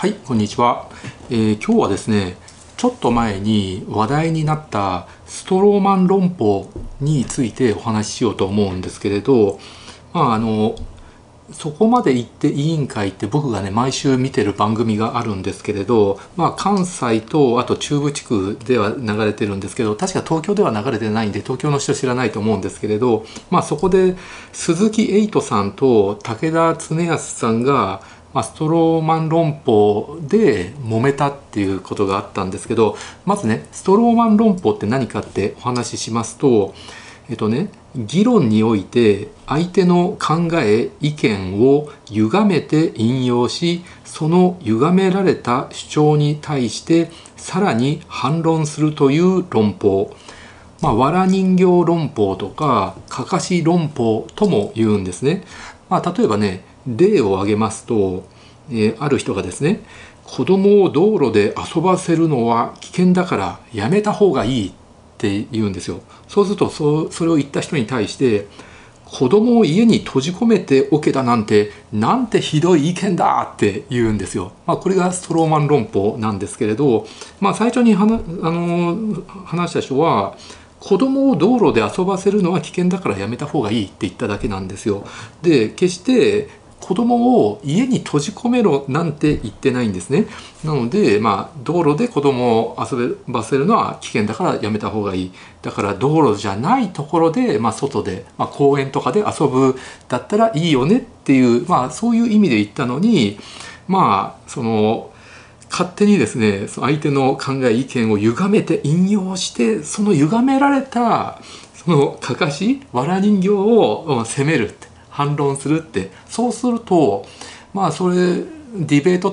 はい、こんにちは、えー今日はですね、ちょっと前に話題になったストローマン論法についてお話ししようと思うんですけれど、まああのそこまで行って委員会って僕がね毎週見てる番組があるんですけれど、まあ、関西とあと中部地区では流れてるんですけど確か東京では流れてないんで東京の人知らないと思うんですけれど、まあ、そこで鈴木エイトさんと武田恒康さんが、まあ、ストローマン論法で揉めたっていうことがあったんですけどまずねストローマン論法って何かってお話ししますとえっとね議論において相手の考え意見を歪めて引用しその歪められた主張に対してさらに反論するという論法まあ、わら人形論法とかかかし論法とも言うんですね。まあ、例えばね例を挙げますと、えーある人がですね子供を道路で遊ばせるのは危険だからやめた方がいいって言うんですよ。そうするとそそれを言った人に対して子供を家に閉じ込めておけだなんてなんてひどい意見だって言うんですよ。まあ、これがストローマン論法なんですけれど、まあ、最初に話あの話した人は子供を道路で遊ばせるのは危険だからやめた方がいいって言っただけなんですよ。で決して子供を家に閉じ込めろなんて言ってないんですね。なので、まあ、道路で子供を遊ばせるのは危険だからやめた方がいい。だから道路じゃないところで、まあ、外で、まあ、公園とかで遊ぶだったらいいよねっていう、まあ、そういう意味で言ったのに、まあ、その、勝手にですね相手の考え意見を歪めて引用してその歪められたそのかかしわら人形を責めるって反論するってそうするとまあそれディベート